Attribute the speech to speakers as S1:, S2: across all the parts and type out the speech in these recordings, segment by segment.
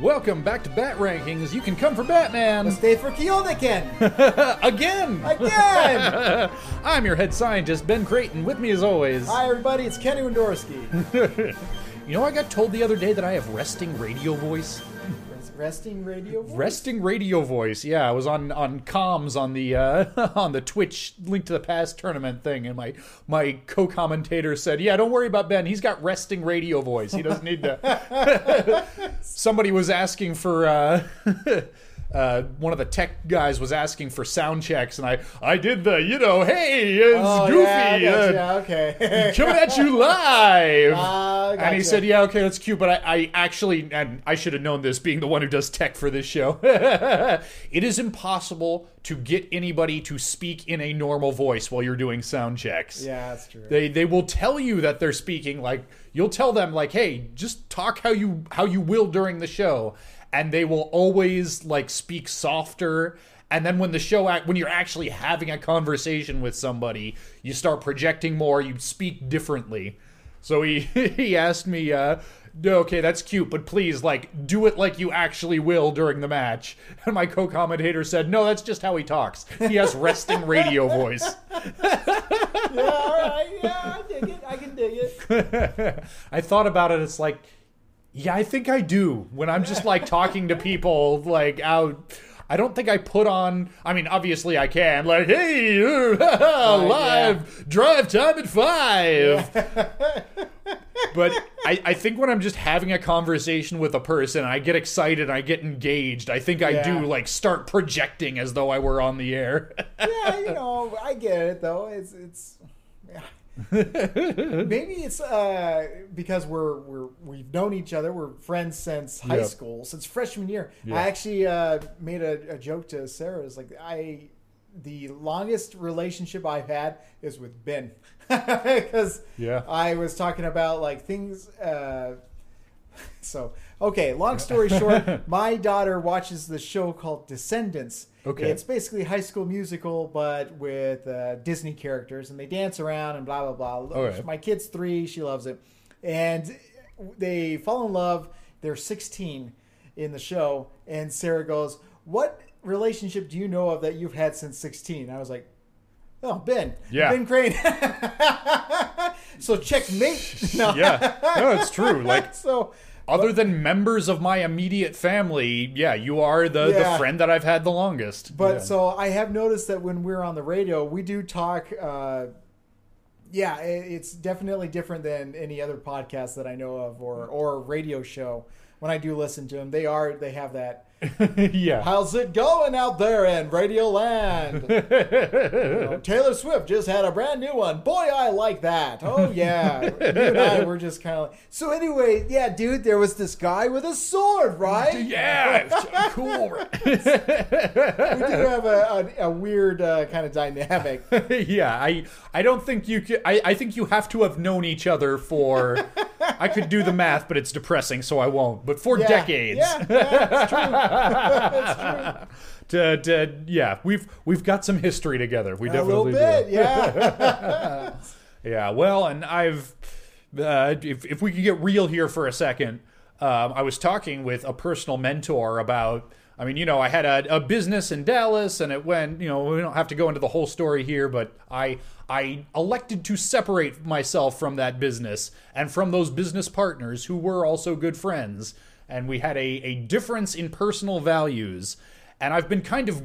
S1: Welcome back to Bat Rankings. You can come for Batman
S2: Stay for Kyodai Ken!
S1: again.
S2: Again!
S1: I'm your head scientist, Ben Creighton. With me, as always.
S2: Hi, everybody, it's Kenny Wendorski.
S1: You know, I got told the other day that I have resting radio voice.
S2: Resting radio voice?
S1: Resting radio voice. Yeah, I was on on comms on the uh, on the Twitch Link to the Past tournament thing, and my my co-commentator said, "Yeah, don't worry about Ben. He's got resting radio voice. He doesn't need to." Somebody was asking for. Uh, Uh, one of the tech guys was asking for sound checks, and I, I did the, you know, hey, it's
S2: Oh,
S1: Goofy,
S2: yeah, I
S1: uh,
S2: okay.
S1: coming at you live.
S2: Ah,
S1: And he said, "Yeah, okay, that's cute, but I, I actually, and I should have known this, being the one who does tech for this show. it is impossible to get anybody to speak in a normal voice while you're doing sound checks.
S2: yeah, that's true.
S1: They they will tell you that they're speaking like you'll tell them like, hey, just talk how you how you will during the show, and they will always like speak softer. And then when the show act when you're actually having a conversation with somebody, you start projecting more. You speak differently. So he he asked me, uh, okay, that's cute, but please like do it like you actually will during the match. And my co-commentator said, no, that's just how he talks. He has resting radio voice.
S2: yeah, all right. Yeah, I dig it. I can dig it.
S1: I thought about it. It's like, yeah, I think I do. When I'm just like talking to people, like out. I don't think I put on. I mean, obviously I can. Like, hey, uh, live drive time at five. but I, I think when I'm just having a conversation with a person, I get excited, I get engaged. I think I
S2: Yeah.
S1: do like start projecting as though I were on the air.
S2: Yeah, you know, I get it, though. It's, it's, yeah. Maybe it's uh, because we're we're we've known each other. We're friends since high
S1: Yeah.
S2: school, since freshman year.
S1: Yeah.
S2: I actually uh, made a, a joke to Sarah. It's like I, the longest relationship I've had is with Ben, because
S1: Yeah.
S2: I was talking about like things. Uh, so okay, long story short, my daughter watches the show called Descendants.
S1: Okay.
S2: it's basically High School Musical, but with uh, Disney characters, and they dance around and blah blah blah. My kid's three; she loves it, and they fall in love. They're 16 in the show, and Sarah goes, "What relationship do you know of that you've had since 16?" I was like. Oh, Ben.
S1: Yeah.
S2: Ben Crane. so checkmate. No.
S1: yeah, no, it's true. Like
S2: so
S1: Other than members of my immediate family, yeah, you are the,
S2: Yeah.
S1: the friend that I've had the longest.
S2: But
S1: Yeah.
S2: so I have noticed that when we're on the radio, we do talk. Uh, yeah, it, it's definitely different than any other podcast that I know of, or or radio show. When I do listen to them, they are they have that.
S1: yeah.
S2: How's it going out there in Radio Land? You know, Taylor Swift just had a brand new one. Boy, I like that. Oh yeah, you and I were just kind of like. So anyway, yeah, dude, there was this guy with a sword, right?
S1: yeah, cool.
S2: we do have a, a, a weird uh, kind of dynamic.
S1: yeah, I I don't think you could. I, I think you have to have known each other for. I could do the math, but it's depressing, so I won't. But for
S2: Yeah.
S1: decades.
S2: Yeah, yeah, true. that's true.
S1: to, to, yeah, we've we've got some history together. We
S2: A
S1: definitely
S2: little bit,
S1: do.
S2: yeah.
S1: Yeah, well, and I've, uh, if, if we could get real here for a second, um, I was talking with a personal mentor about. I mean, you know, I had a, a business in Dallas, and it went. You know, we don't have to go into the whole story here, but I I elected to separate myself from that business and from those business partners who were also good friends, and we had a a difference in personal values, and I've been kind of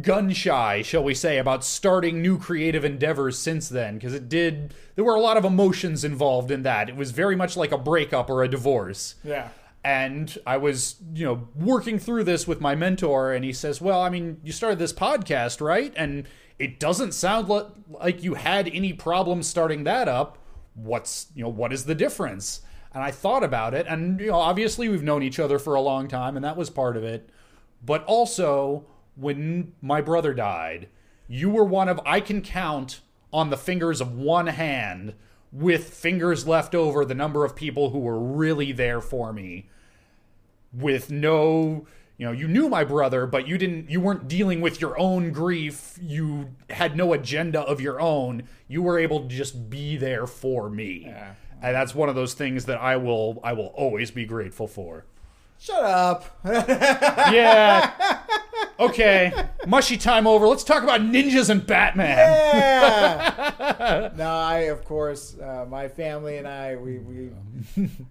S1: gun shy, shall we say, about starting new creative endeavors since then, because it did. There were a lot of emotions involved in that. It was very much like a breakup or a divorce.
S2: Yeah.
S1: And I was, you know, working through this with my mentor, and he says, Well, I mean, you started this podcast, right? And it doesn't sound like you had any problems starting that up. What's, you know, what is the difference? And I thought about it, and, you know, obviously we've known each other for a long time, and that was part of it. But also, when my brother died, you were one of, I can count on the fingers of one hand with fingers left over the number of people who were really there for me with no you know you knew my brother but you didn't you weren't dealing with your own grief you had no agenda of your own you were able to just be there for me
S2: Yeah.
S1: And that's one of those things that I will I will always be grateful for.
S2: Shut up.
S1: Yeah. Okay. Mushy time over. Let's talk about ninjas and Batman.
S2: Yeah. no, I of course, uh, my family and I, we we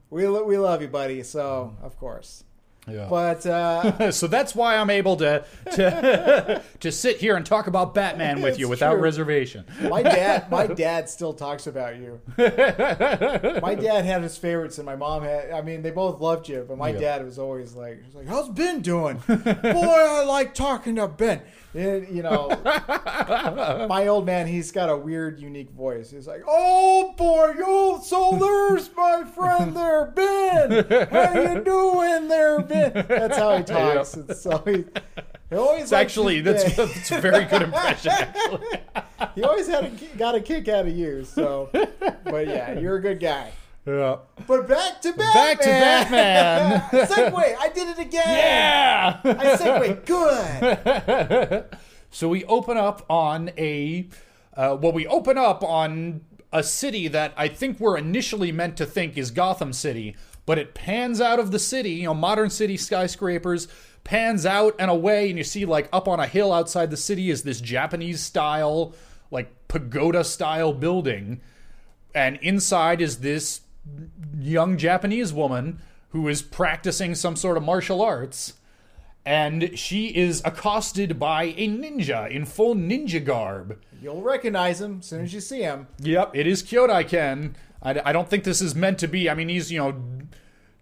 S2: we lo- we love you, buddy. So of course.
S1: Yeah.
S2: But uh,
S1: so that's why I'm able to to to sit here and talk about Batman with you without
S2: true.
S1: reservation.
S2: my dad, my dad still talks about you. my dad had his favorites, and my mom had. I mean, they both loved you, but my
S1: Yeah.
S2: dad was always like, he's like, "How's Ben doing?" Boy, I like talking to Ben. You know, my old man, he's got a weird, unique voice. He's like, "Oh boy, yo, so there's my friend there, Ben. How you doing there, Ben?" That's how he talks. So he, he always
S1: It's actually that's, that's a very good impression. Actually.
S2: he always had a, got a kick out of you. So, but yeah, you're a good guy.
S1: Yeah.
S2: But back to Batman.
S1: Back to Batman.
S2: segue. I did it again.
S1: Yeah.
S2: I segue. Good.
S1: So we open up on a, uh, well, we open up on a city that I think we're initially meant to think is Gotham City, but it pans out of the city, you know, modern city skyscrapers, pans out and away, and you see, like, up on a hill outside the city is this Japanese style, like, pagoda style building. And inside is this young Japanese woman who is practicing some sort of martial arts and she is accosted by a ninja in full ninja garb.
S2: You'll recognize him as soon as you see him.
S1: Yep, it is Kyodai Ken. I, I don't think this is meant to be. I mean, he's, you know,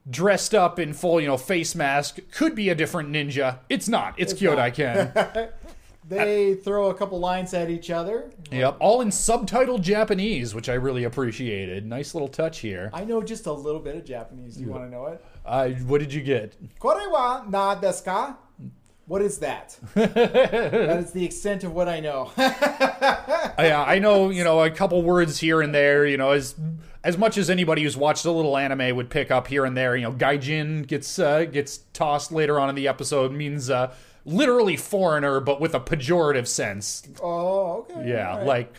S1: dressed up in full, you know, face mask. Could be a different ninja. It's not. It's, Kyodai
S2: not.
S1: Ken.
S2: They throw a couple lines at each other.
S1: yep, all in subtitled Japanese, which I really appreciated. Nice little touch here.
S2: I know just a little bit of Japanese. Do you want to know it?
S1: Uh, what did you get?
S2: Kore wa na desu ka? What is that? that is the extent of what I know.
S1: Yeah, I know, you know, a couple words here and there, you know, as as much as anybody who's watched a little anime would pick up here and there, you know, gaijin gets uh, gets tossed later on in the episode means uh, literally foreigner but with a pejorative sense.
S2: oh, okay.
S1: Yeah,
S2: right.
S1: like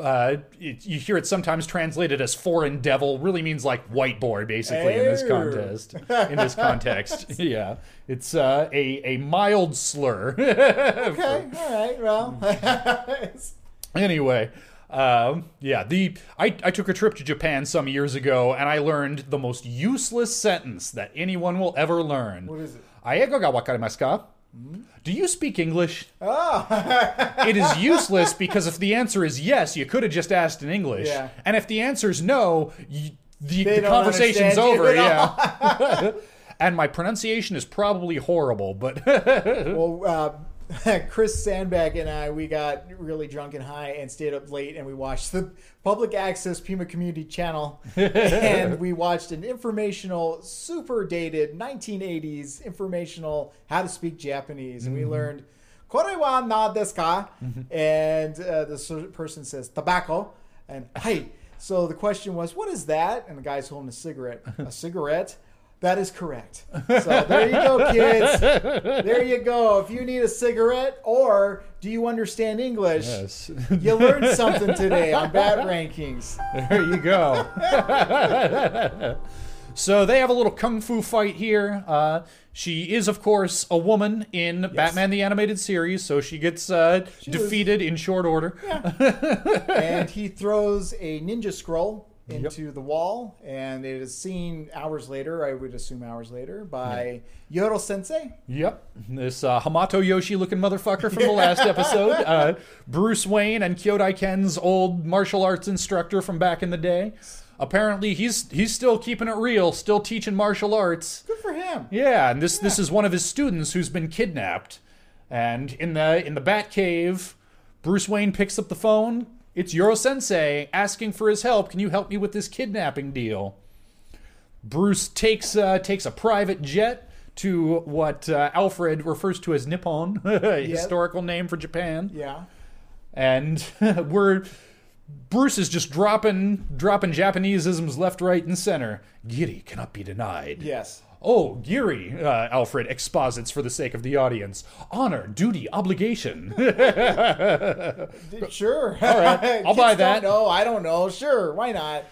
S1: uh, it, you hear it sometimes translated as foreign devil, really means like white boy basically in this contest. In this context. yeah. It's uh, a a mild slur.
S2: Okay, all right. Well,
S1: Anyway, um, yeah, the I, I took a trip to Japan some years ago and I learned the most useless sentence that anyone will ever learn.
S2: what is it?
S1: Eigo ga wakarimasu ka? Do you speak English?
S2: Oh,
S1: It is useless because if the answer is yes, you could have just asked in English.
S2: Yeah.
S1: And if the answer is no, you, the, the conversation's over. Yeah. and my pronunciation is probably horrible, but
S2: well, uh, Chris Sandbag and I, we got really drunk and high and stayed up late and we watched the public access Pima Community Channel and we watched an informational, super dated 1980s informational how to speak Japanese and we learned "Kore wa na desu ka?" and uh, the person says tobacco and hey. So the question was, what is that? And the guy's holding a cigarette. A cigarette? That is correct. So there you go, kids. There you go. If you need a cigarette or do you understand English,
S1: yes.
S2: you learned something today on Bat Rankings.
S1: There you go. so they have a little kung fu fight here. Uh, she is, of course, a woman in Batman the Animated Series, so she gets uh,
S2: was-
S1: defeated in short order. Yeah.
S2: And he throws a ninja scroll into the wall, and it is seen hours later, I would assume hours later, by Yoro Sensei.
S1: Yep. This uh, Hamato Yoshi looking motherfucker from the last episode. Uh, Bruce Wayne and Kyodai Ken's old martial arts instructor from back in the day. Apparently, he's he's still keeping it real, still teaching martial arts.
S2: Good for him.
S1: Yeah, and this this is one of his students who's been kidnapped. And in the in the Bat Cave, Bruce Wayne picks up the phone. It's Yoro Sensei asking for his help. Can you help me with this kidnapping deal? Bruce takes uh, takes a private jet to what uh, Alfred refers to as Nippon, a historical name for Japan,
S2: Yeah.
S1: and we're Bruce is just dropping dropping Japaneseisms left, right, and center. Giri cannot be denied.
S2: Yes.
S1: Oh, Giri, uh, Alfred exposits for the sake of the audience. Honor, duty, obligation.
S2: Sure. All
S1: right, I'll buy that.
S2: No, I don't know. Sure. Why not?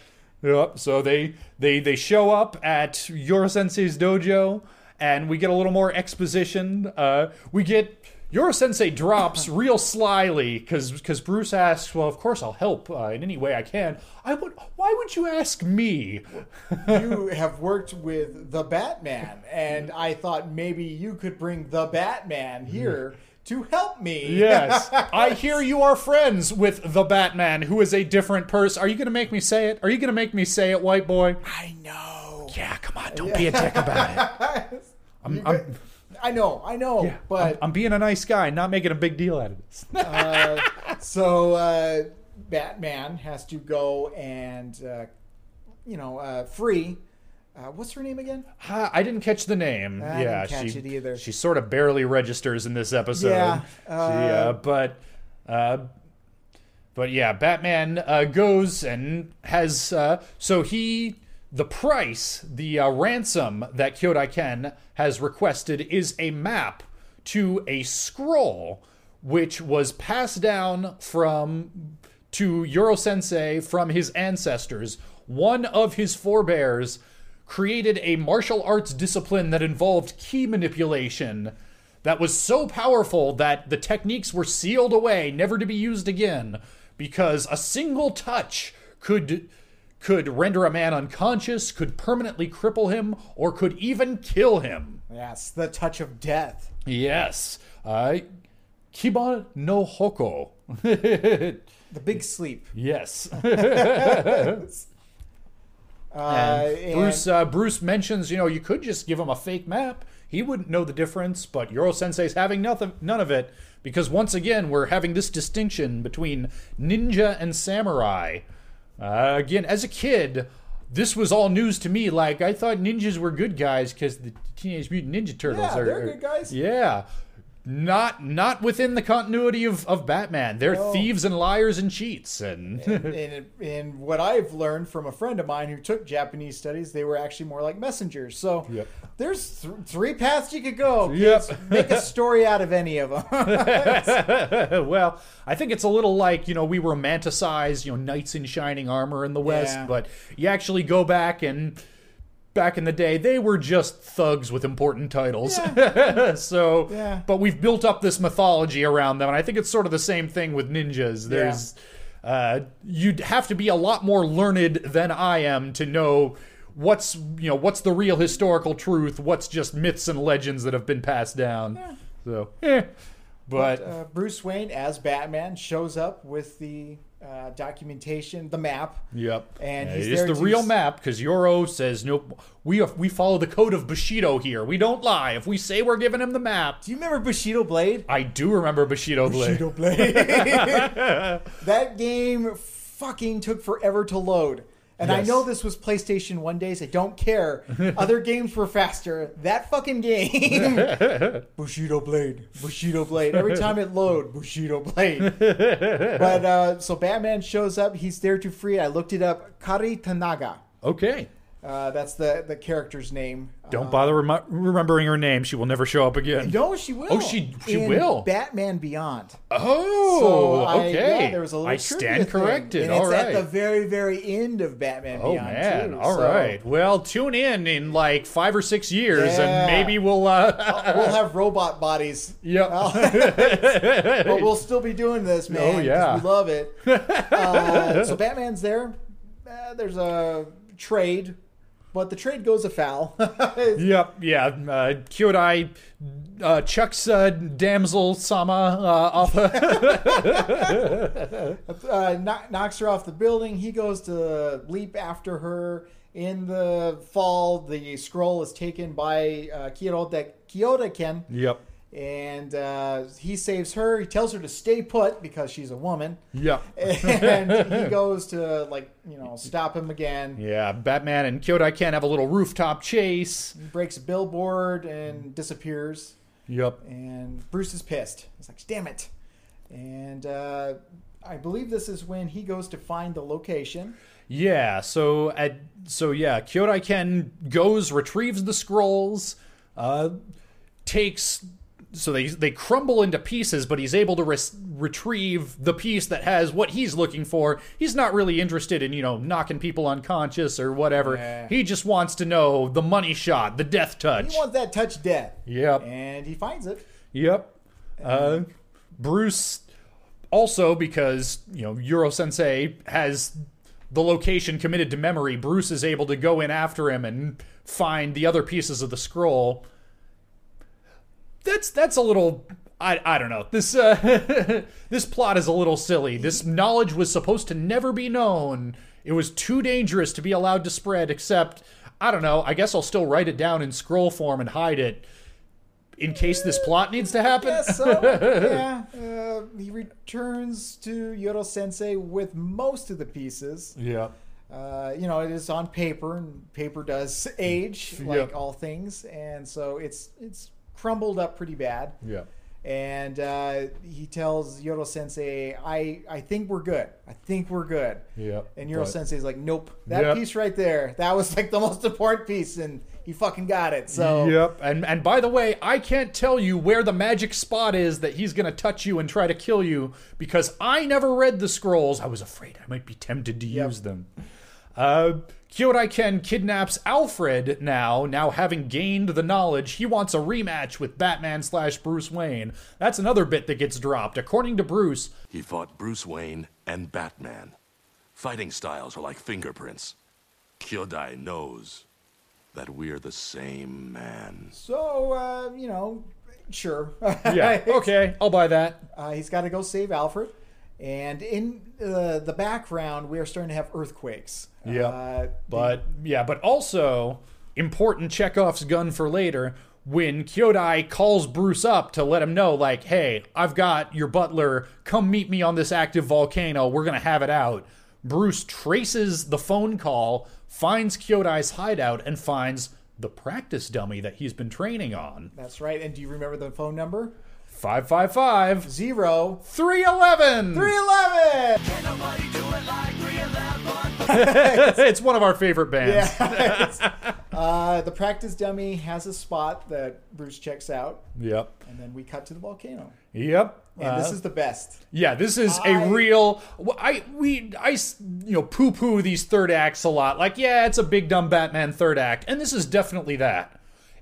S1: Yep. So they they they show up at Yoro Sensei's dojo, and we get a little more exposition. Uh, we get Yoro Sensei drops real slyly because Bruce asks, "Well, of course I'll help uh, in any way I can." I would. Why would you ask me?
S2: you have worked with the Batman, and I thought maybe you could bring the Batman here to help me.
S1: Yes, I hear you are friends with the Batman, who is a different person. Are you going to make me say it? Are you going to make me say it, white boy?
S2: I know.
S1: Yeah, come on, don't be a dick about it. I'm, I'm,
S2: I know, I know,
S1: yeah,
S2: but
S1: I'm, I'm being a nice guy, not making a big deal out of this.
S2: uh, so uh, Batman has to go and uh, you know uh, free. Uh, what's her name again?
S1: I didn't catch the name.
S2: I
S1: yeah,
S2: didn't catch
S1: she
S2: it either.
S1: she sort of barely registers in this episode.
S2: Yeah,
S1: She,
S2: uh,
S1: uh, but uh, but yeah, Batman uh, goes and has uh, so he the price the uh, ransom that Kyodai Ken has requested is a map to a scroll which was passed down from to Yoro Sensei from his ancestors. One of his forebears created a martial arts discipline that involved ki manipulation that was so powerful that the techniques were sealed away, never to be used again, because a single touch could could render a man unconscious, could permanently cripple him, or could even kill him.
S2: Yes, the touch of death.
S1: Yes. Uh, Kiba no Hoko.
S2: The big sleep.
S1: yes.
S2: Uh,
S1: And
S2: and-
S1: Bruce uh, Bruce mentions, you know, you could just give him a fake map. He wouldn't know the difference, but Yoro Sensei's having nothing, none of it because once again we're having this distinction between ninja and samurai. Uh, again, as a kid, this was all news to me. Like I thought ninjas were good guys because the Teenage Mutant Ninja Turtles
S2: Yeah,
S1: are
S2: they're
S1: are-
S2: good guys.
S1: Yeah. Not not within the continuity of, of Batman. They're
S2: No.
S1: thieves and liars and cheats and
S2: and, and what I've learned from a friend of mine who took Japanese studies, they were actually more like messengers. So
S1: Yep.
S2: there's th- three paths you could go.
S1: Yep.
S2: Make a story out of any of them.
S1: well, I think it's a little like, you know, we romanticize, you know, knights in shining armor in the West,
S2: Yeah.
S1: but you actually go back and back in the day, they were just thugs with important titles. so,
S2: Yeah.
S1: but we've built up this mythology around them, and I think it's sort of the same thing with ninjas. There's, uh, you'd have to be a lot more learned than I am to know what's, you know, what's the real historical truth, what's just myths and legends that have been passed down. So, eh. But,
S2: uh, Bruce Wayne as Batman shows up with the uh, documentation, the map.
S1: Yep.
S2: And
S1: Yeah,
S2: he's
S1: it is the real
S2: s-
S1: map because Yoro says nope. We we follow the code of Bushido here. We don't lie. If we say we're giving him the map,
S2: Do you remember Bushido Blade?
S1: I do remember Bushido Blade.
S2: Bushido Blade. that game fucking took forever to load. And I know this was PlayStation 1 days. I don't care. Other games were faster. That fucking game. Bushido Blade. Bushido Blade. Every time it load, Bushido Blade. but uh, so Batman shows up. He's there to free. I looked it up. Kari Tanaga.
S1: Okay.
S2: Uh, that's the, the character's name.
S1: Don't bother remi- remembering her name. She will never show up again.
S2: No, she will.
S1: Oh, she- she
S2: In
S1: will.
S2: Batman Beyond.
S1: Oh,
S2: So I-
S1: okay.
S2: yeah, there was a little
S1: I
S2: trivia
S1: stand
S2: thing.
S1: corrected.
S2: And
S1: All
S2: it's
S1: right.
S2: at the very, very end of Batman
S1: Oh
S2: Beyond.
S1: man!
S2: too.
S1: All
S2: So
S1: right. Well, tune in in like five or six years,
S2: Yeah.
S1: and maybe we'll. Uh,
S2: we'll have robot bodies.
S1: yep.
S2: but we'll still be doing this, man. 'cause
S1: Oh, yeah.
S2: we love it. Uh, so Batman's there. Uh, there's a trade, but the trade goes afoul.
S1: Yep, yeah. Uh, Kyodai uh, chucks uh, damsel Sama uh, off.
S2: uh, knock, knocks her off the building. He goes to leap after her. In the fall, the scroll is taken by uh, Kyodai Ken,
S1: yep,
S2: and uh, he saves her. He tells her to stay put because she's a woman,
S1: Yeah,
S2: and he goes to like you know stop him again.
S1: Yeah, Batman and Kyodai Ken have a little rooftop chase.
S2: He breaks a billboard and disappears.
S1: Yep.
S2: And Bruce is pissed. He's like, "Damn it!" And uh, I believe this is when he goes to find the location.
S1: Yeah, so at so yeah, Kyodai Ken goes, retrieves the scrolls, uh, takes so they they crumble into pieces, but he's able to retrieve the piece that has what he's looking for. He's not really interested in you know knocking people unconscious or whatever.
S2: Yeah.
S1: He just wants to know the money shot, the death touch.
S2: He wants that touch death.
S1: Yep.
S2: And he finds it.
S1: Yep. Uh, Bruce also because you know Yoro Sensei has the location committed to memory. Bruce is able to go in after him and find the other pieces of the scroll. That's that's a little. I, I don't know. This uh, this plot is a little silly. This knowledge was supposed to never be known. It was too dangerous to be allowed to spread. Except I don't know. I guess I'll still write it down in scroll form and hide it in case this plot needs to happen.
S2: Yes, so yeah, uh, he returns to Yoro Sensei with most of the pieces.
S1: Yeah.
S2: Uh, you know, it is on paper, and paper does age, like
S1: Yep.
S2: all things, and so it's it's crumbled up pretty bad.
S1: Yeah.
S2: And uh, he tells Yoro Sensei, "I I think we're good. I think we're good."
S1: Yeah.
S2: And Yoro Sensei's like, "Nope, that
S1: Yep.
S2: piece right there, that was like the most important piece, and he fucking got it." So
S1: Yep. And and by the way, I can't tell you where the magic spot is that he's gonna touch you and try to kill you because I never read the scrolls. I was afraid I might be tempted to use them. Uh Kyodai Ken kidnaps Alfred now, now having gained the knowledge, he wants a rematch with Batman slash Bruce Wayne. That's another bit that gets dropped. According to Bruce,
S3: He fought Bruce Wayne and Batman. Fighting styles are like fingerprints. Kyodai knows that we're the same man.
S2: So, uh, you know, sure.
S1: Yeah, okay, I'll buy that.
S2: Uh, he's got to go save Alfred. And in uh, the background, we are starting to have earthquakes.
S1: Yeah.
S2: Uh,
S1: But yeah, but also important Chekhov's gun for later when Kyodai calls Bruce up to let him know, like, hey, I've got your butler, come meet me on this active volcano, we're gonna have it out. Bruce traces the phone call, finds Kyodai's hideout, and finds the practice dummy that he's been training on.
S2: that's right. And do you remember the phone number?
S1: 555
S2: Zero
S1: 311!
S2: 311!
S1: it's one of our favorite bands.
S2: Yeah. uh, the practice dummy has a spot that Bruce checks out,
S1: Yep.
S2: and then we cut to the volcano.
S1: Yep.
S2: And this
S1: Uh,
S2: is the best.
S1: Yeah, this is
S2: I-
S1: a real. wh- I we I s- you know poo poo these third acts a lot. Like, yeah, it's a big dumb Batman third act, and this is definitely that.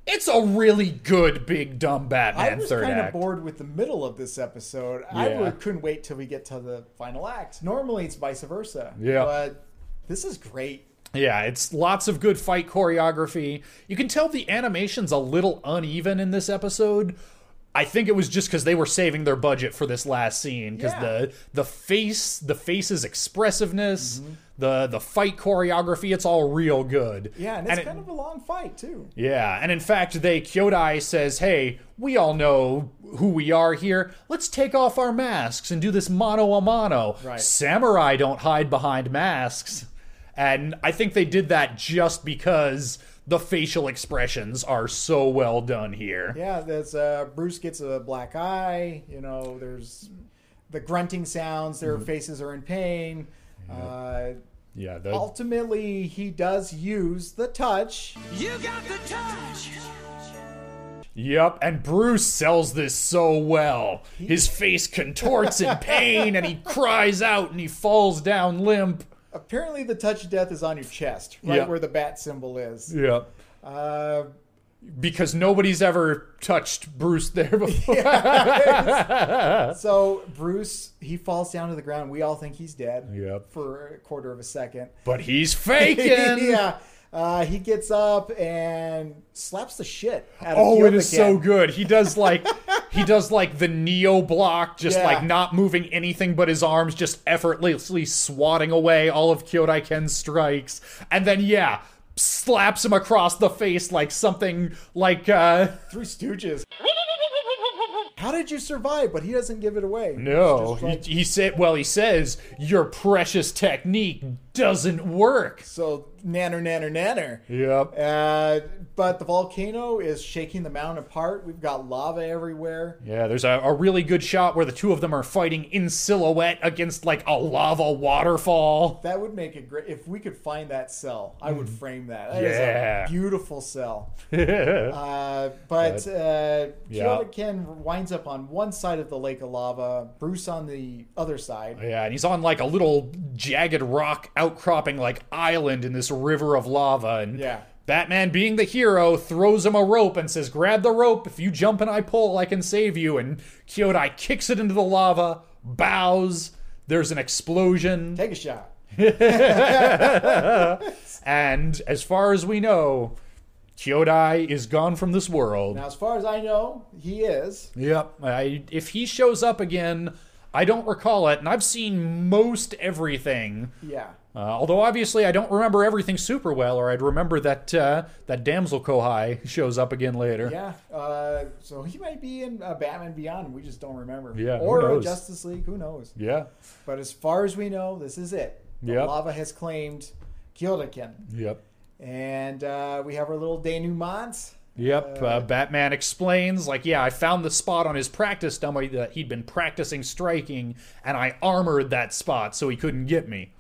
S1: It's a really good big dumb Batman I
S2: was
S1: third
S2: kind of bored with the middle of this episode. I
S1: Yeah.
S2: would, couldn't wait till we get to the final act. Normally it's vice versa.
S1: Yeah.
S2: But this is great.
S1: Yeah, it's lots of good fight choreography. You can tell the animation's a little uneven in this episode. I think it was just because they were saving their budget for this last scene because
S2: Yeah.
S1: the the face, the face's expressiveness,
S2: Mm-hmm.
S1: the the fight choreography, it's all real good.
S2: Yeah, and it's
S1: it-
S2: kind of a long fight too.
S1: Yeah, and in fact, they Kyodai says, "Hey, we all know who we are here. Let's take off our masks and do this mano a mano.
S2: Right.
S1: Samurai don't hide behind masks." And I think they did that just because the facial expressions are so well done here.
S2: Yeah, that's uh, Bruce gets a black eye. You know, there's the grunting sounds. Their faces are in pain. Uh,
S1: Yeah, the,
S2: ultimately, he does use the touch.
S4: You got the touch.
S1: Yep, and Bruce sells this so well. His face contorts in pain and he cries out and he falls down limp.
S2: Apparently, the touch of death is on your chest, right
S1: Yeah.
S2: where the bat symbol is.
S1: Yep.
S2: Uh,
S1: because nobody's ever touched Bruce there before.
S2: so Bruce, he falls down to the ground. We all think he's dead.
S1: Yep.
S2: For a quarter of a second.
S1: But he's faking.
S2: yeah. Uh, he gets up and slaps the shit out of him.
S1: Oh, it is so good. He does like he does like the neo block, just
S2: Yeah.
S1: like not moving anything but his arms, just effortlessly swatting away all of Kyodai Ken's strikes, and then yeah, slaps him across the face like something like uh
S2: Three Stooges. How did you survive? But he doesn't give it away.
S1: no.
S2: It's just like-
S1: he, he said well he says your precious technique doesn't work.
S2: So nanner, nanner, nanner.
S1: Yep.
S2: Uh, but the volcano is shaking the mountain apart. We've got lava everywhere.
S1: Yeah, there's a, a really good shot where the two of them are fighting in silhouette against like a lava waterfall.
S2: That would make it great. If we could find that cell, I would frame that. That is
S1: Yeah.
S2: a beautiful cell. Uh, but uh,
S1: Yeah.
S2: Ken winds up on one side of the lake of lava, Bruce on the other side.
S1: Yeah, and he's on like a little jagged rock outcropping like island in this river of lava and
S2: Yeah.
S1: Batman being the hero throws him a rope and says, "Grab the rope. If you jump and I pull, I can save you." And Kyodai kicks it into the lava, bows. There's an explosion,
S2: Take a shot.
S1: and as far as we know, Kyodai is gone from this world.
S2: Now, as far as I know, he is.
S1: Yep. I, if he shows up again, I don't recall it, and I've seen most everything.
S2: Yeah.
S1: Uh, although obviously I don't remember everything super well, or I'd remember that uh, that damsel Kohai shows up again later.
S2: Yeah. Uh, so he might be in uh, Batman Beyond. We just don't remember.
S1: Yeah,
S2: Or? Justice League. Who knows?
S1: Yeah.
S2: But as far as we know, this is it.
S1: Yep.
S2: lava has claimed Kyodai Ken.
S1: Yep.
S2: And uh, we have our little denouement.
S1: Yep. Uh, Batman explains, like, yeah, I found the spot on his practice dummy that he'd been practicing striking, and I armored that spot so he couldn't get me.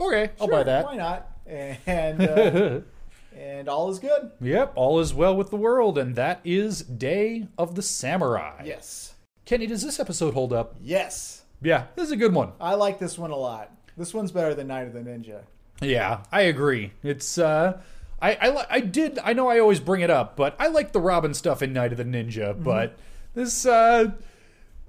S1: Okay, I'll buy
S2: Sure,
S1: that.
S2: Why not? And uh, and all is good.
S1: Yep, all is well with the world, and that is Day of the Samurai.
S2: Yes.
S1: Kenny, does this episode hold up?
S2: Yes.
S1: Yeah, this is a good one.
S2: I like this one a lot. This one's better than Night of the Ninja.
S1: Yeah, I agree. It's uh I I, I did I know I always bring it up, but I like the Robin stuff in Night of the Ninja, but this uh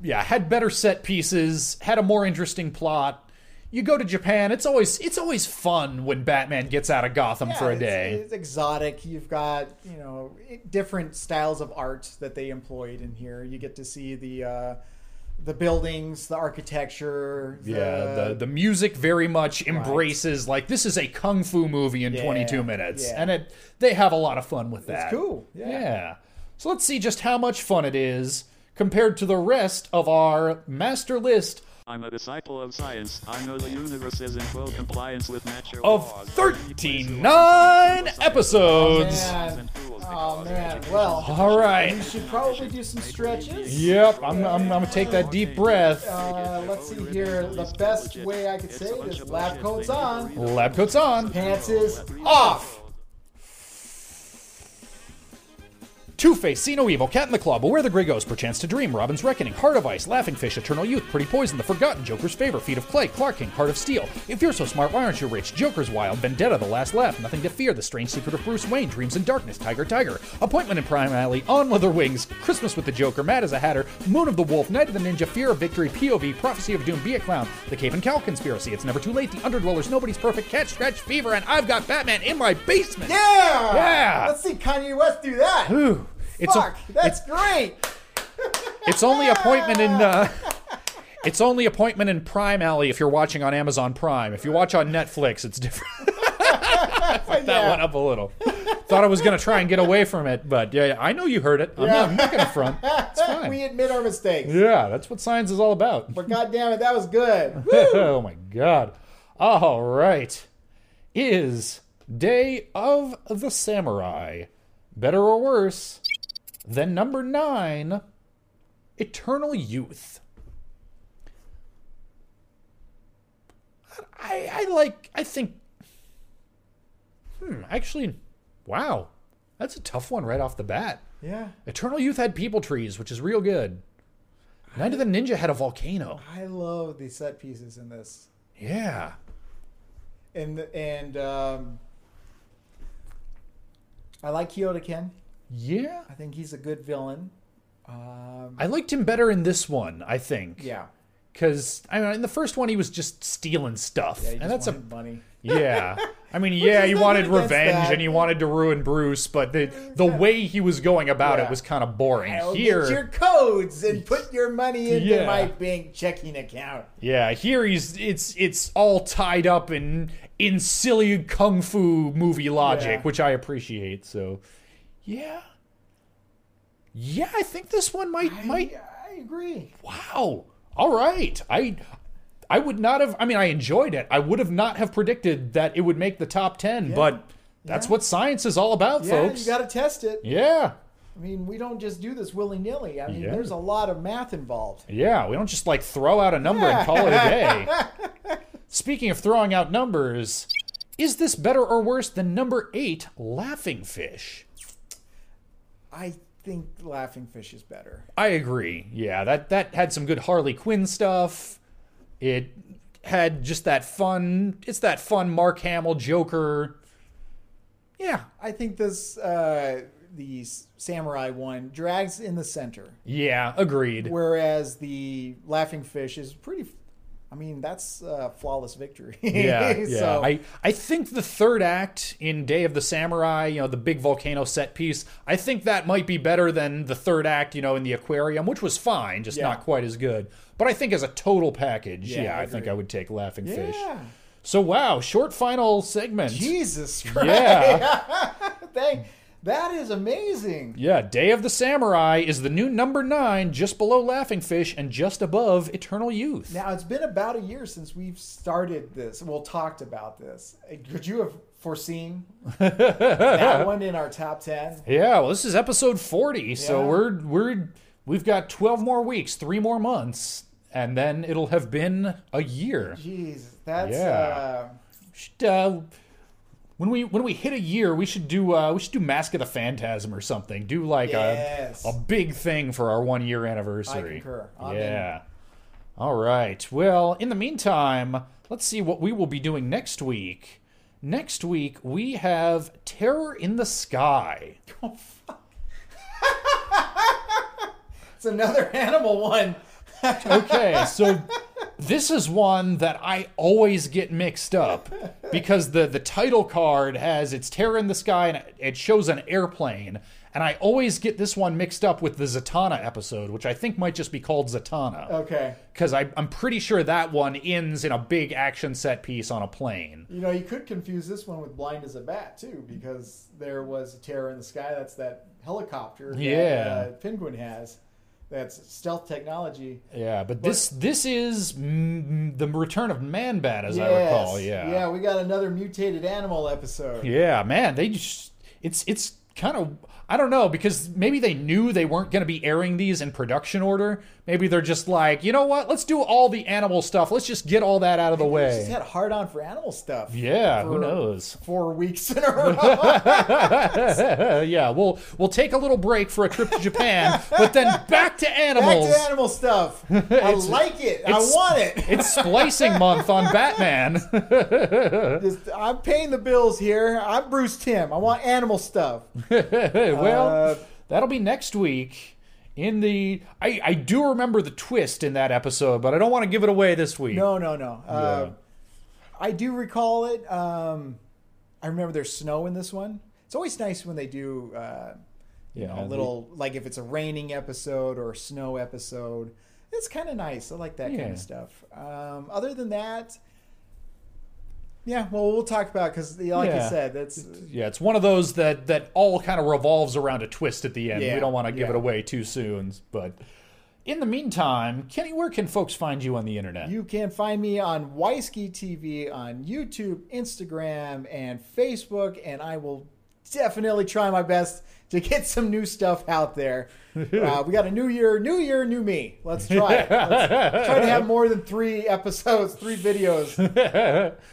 S1: yeah, had better set pieces, had a more interesting plot. You go to Japan, it's always it's always fun when Batman gets out of Gotham for a
S2: it's-
S1: day.
S2: It's, exotic. You've got you know different styles of art that they employed in here. You get to see the uh, the buildings, the architecture. The,
S1: yeah, the the music very much embraces like this is a kung fu movie in
S2: Yeah,
S1: 22 minutes,
S2: yeah.
S1: and it they have a lot of fun with that.
S2: cool, yeah.
S1: yeah. So let's see just how much fun it is compared to the rest of our master list
S5: I'm a disciple of science. I know the universe is in full compliance with natural
S1: of
S5: laws.
S1: 39 episodes.
S2: Man. Oh man. Well,
S1: All right.
S2: we
S1: right.
S2: should probably do some stretches.
S1: Yep, I'm, I'm, I'm gonna take that deep breath.
S2: Uh, let's see here. The best way I could say it is lab coats on,
S1: Lab coats on.
S2: pants is off.
S1: Two Face, See No Evil, Cat in the Claw, Beware the Grey Ghost, Perchance to Dream, Robin's Reckoning, Heart of Ice, Laughing Fish, Eternal Youth, Pretty Poison, The Forgotten, Joker's Favor, Feet of Clay, Clock King, Heart of Steel, If You're So Smart, Why Aren't You Rich, Joker's Wild, Vendetta, The Last Laugh, Nothing to Fear, The Strange Secret of Bruce Wayne, Dreams in Darkness, Tiger Tiger, Appointment in Prime Alley, On Leather Wings, Christmas with the Joker, Mad as a Hatter, Moon of the Wolf, Night of the Ninja, Fear of Victory, POV, Prophecy of Doom, Be a Clown, The Cape and Cowl Conspiracy, It's Never Too Late, The Underdwellers, Nobody's Perfect, Cat Scratch Fever, and I've Got Batman in My Basement!
S2: Yeah.
S1: Yeah.
S2: Let's see Kanye West do that.
S1: Ooh, it's a-
S2: Fuck, that's great.
S1: It's only appointment in. Uh, it's only appointment in Prime Alley if you're watching on Amazon Prime. If you watch on Netflix, it's different. Fuck that one up a little. Thought I was gonna try and get away from it, but yeah, I know you heard it. I'm, not, I'm not gonna front. It's fine.
S2: we admit our mistakes.
S1: Yeah, that's what science is all about.
S2: But god damn it, that was good.
S1: oh my god. All right. Is Day of the Samurai better or worse than number nine, Eternal Youth? I, I like, I think, hmm, actually, wow. That's a tough one right off the bat.
S2: Yeah.
S1: Eternal Youth had people trees, which is real good. Night of the Ninja had a volcano.
S2: I love the set pieces in this.
S1: Yeah.
S2: And and um I like Kyodai Ken.
S1: Yeah.
S2: I think he's a good villain. Um
S1: I liked him better in this one, I think.
S2: yeah.
S1: Because I mean, in the first one, he was just stealing stuff,
S2: Yeah,
S1: and that's a
S2: money.
S1: yeah. I mean, yeah, he wanted revenge
S2: that.
S1: and he wanted to ruin Bruce, but the the way he was going about
S2: Yeah.
S1: it was kind of boring.
S2: I'll
S1: here,
S2: get your codes and put your money into
S1: Yeah.
S2: my bank checking account.
S1: yeah, here he's it's it's all tied up in in silly kung fu movie logic,
S2: Yeah.
S1: which I appreciate. So, yeah, yeah, I think this one might might
S2: I agree.
S1: Wow. All right. I I would not have. I mean, I enjoyed it. I would have not have predicted that it would make the top ten. But that's
S2: Yeah.
S1: what science is all about,
S2: Yeah,
S1: folks.
S2: you got to test it.
S1: yeah,
S2: I mean, we don't just do this willy nilly. I mean,
S1: Yeah.
S2: there's a lot of math involved.
S1: yeah. We don't just like throw out a number and call it a day. Speaking of throwing out numbers, is this better or worse than number eight, Laughing Fish?
S2: I think Laughing Fish is better.
S1: I agree. Yeah, that that had some good Harley Quinn stuff. It had just that fun. It's that fun Mark Hamill Joker. Yeah,
S2: I think this uh, the samurai one drags in the center,
S1: yeah, agreed.
S2: whereas the Laughing Fish is pretty. I mean, that's a flawless victory.
S1: Yeah, yeah.
S2: so,
S1: I I think the third act in Day of the Samurai, you know, the big volcano set piece, I think that might be better than the third act, you know, in the aquarium, which was fine, just
S2: Yeah.
S1: not quite as good. But I think as a total package,
S2: Yeah,
S1: yeah,
S2: I
S1: I think. I would take Laughing Fish. So wow, short final segment.
S2: Jesus Christ.
S1: Yeah.
S2: Thank- that is amazing.
S1: Yeah, Day of the Samurai is the new number nine, just below Laughing Fish and just above Eternal Youth.
S2: Now it's been about a year since we've started this. Well, talked about this. Could you have foreseen that one in our top ten?
S1: Yeah, well, this is episode forty, so we're we're we've got twelve more weeks, three more months, and then it'll have been a year.
S2: Jeez, that's
S1: Yeah.
S2: uh,
S1: Should, uh, when we when we hit a year, we should do uh, we should do Mask of the Phantasm or something. Do like
S2: Yes.
S1: a a big thing for our one year anniversary.
S2: I concur. I'm
S1: yeah. All right. Well, in the meantime, let's see what we will be doing next week. Next week we have Terror in the Sky. Oh fuck!
S2: it's another animal one.
S1: Okay, so this is one that I always get mixed up because the the title card has it's Terror in the Sky and it shows an airplane, and I always get this one mixed up with the Zatanna episode, which I think might just be called Zatanna.
S2: Okay.
S1: Because I'm pretty sure that one ends in a big action set piece on a plane.
S2: You know, you could confuse this one with Blind as a Bat too, because there was a terror in the sky. That's that helicopter. That,
S1: Yeah.
S2: uh, Penguin has. That's stealth technology.
S1: Yeah, but this this is mm, the return of Man Bat, as I recall. Yeah,
S2: Yeah, we got another mutated animal episode.
S1: Yeah, man, they just it's it's kind of I don't know because maybe they knew they weren't going to be airing these in production order. Maybe they're just like, you know what? Let's do all the animal stuff. Let's just get all that out of the
S2: We just
S1: way.
S2: had hard on for animal stuff.
S1: Yeah, who knows?
S2: Four weeks in a row.
S1: yeah, we'll we'll take a little break for a trip to Japan, but then back to
S2: Back
S1: animals.
S2: to animal stuff. I like it. I want it.
S1: It's splicing month on Batman.
S2: Just- I'm paying the bills here. I'm Bruce Timm. I want animal stuff.
S1: well,
S2: Uh,
S1: that'll be next week. In the, I, I do remember the twist in that episode, but I don't want to give it away this week.
S2: No, no, no. Uh, I do recall it. Um, I remember there's snow in this one. It's always nice when they do, uh, you
S1: Yeah,
S2: know, a
S1: they-
S2: little like if it's a raining episode or a snow episode. It's kind of nice. I like that kind of stuff. Um, other than that, yeah. Well, we'll talk about because, like
S1: Yeah.
S2: you said, that's
S1: Yeah, it's one of those that that all kind of revolves around a twist at the end.
S2: Yeah,
S1: we don't want to give
S2: yeah.
S1: it away too soon, but in the meantime, Kenny, where can folks find you on the internet?
S2: You can find me on Wisky TV on YouTube, Instagram, and Facebook, and I will definitely try my best to get some new stuff out there. Uh, we got a new year, new year, new me. Let's try it. Let's try to have more than three episodes, three videos.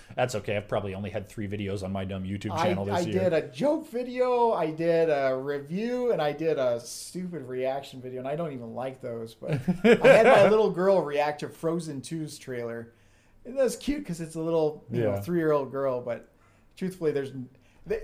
S1: That's okay. I've probably only had three videos on my dumb YouTube
S2: I,
S1: channel this
S2: I
S1: year.
S2: I did a joke video, I did a review, and I did a stupid reaction video, and I don't even like those. But I had my little girl react to Frozen 2's trailer. And that's cute because it's a little you know, three year old girl, but truthfully, there's.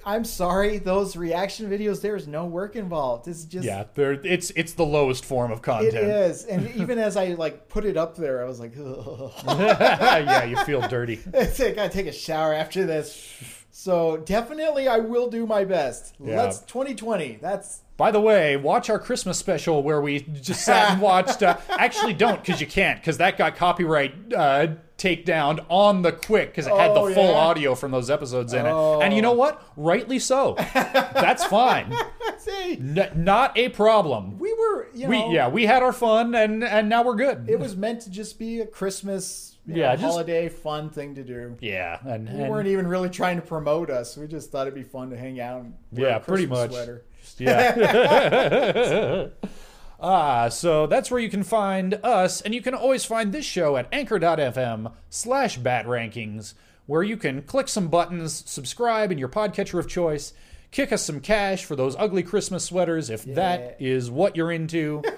S2: I'm sorry, those reaction videos. There's no work involved. It's just
S1: yeah, they're, it's it's the lowest form of content.
S2: is. And even as I like put it up there, I was like, Ugh.
S1: yeah, you feel dirty.
S2: I gotta take a shower after this. So definitely, I will do my best.
S1: Yeah.
S2: Let's 2020. That's
S1: By the way, watch our Christmas special where we just sat and watched. Uh, actually, don't because you can't because that got copyright uh, takedown on the quick because it had
S2: Oh,
S1: the full
S2: yeah?
S1: audio from those episodes in
S2: Oh.
S1: it. And you oh. know what? Rightly so. That's fine.
S2: see.
S1: N- not a problem.
S2: We were you
S1: we
S2: know,
S1: yeah we had our fun and and now we're good.
S2: it was meant to just be a Christmas, you
S1: Yeah,
S2: know,
S1: just-
S2: holiday fun thing to do.
S1: yeah, and,
S2: We
S1: and-
S2: weren't even really trying to promote us. We just thought it'd be fun to hang out. And wear
S1: Yeah,
S2: a
S1: pretty much.
S2: Sweater.
S1: Yeah. ah, so that's where you can find us, and you can always find this show at anchor.fm slash bat rankings, where you can click some buttons, subscribe in your podcatcher of choice, kick us some cash for those ugly Christmas sweaters if that is what you're into.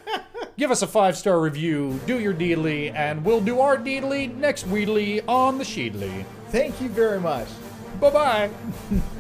S1: Give us a five star review, do your deedly, and we'll do our deedly next Weedly on the Sheedly.
S2: Thank you very much.
S1: Bye bye.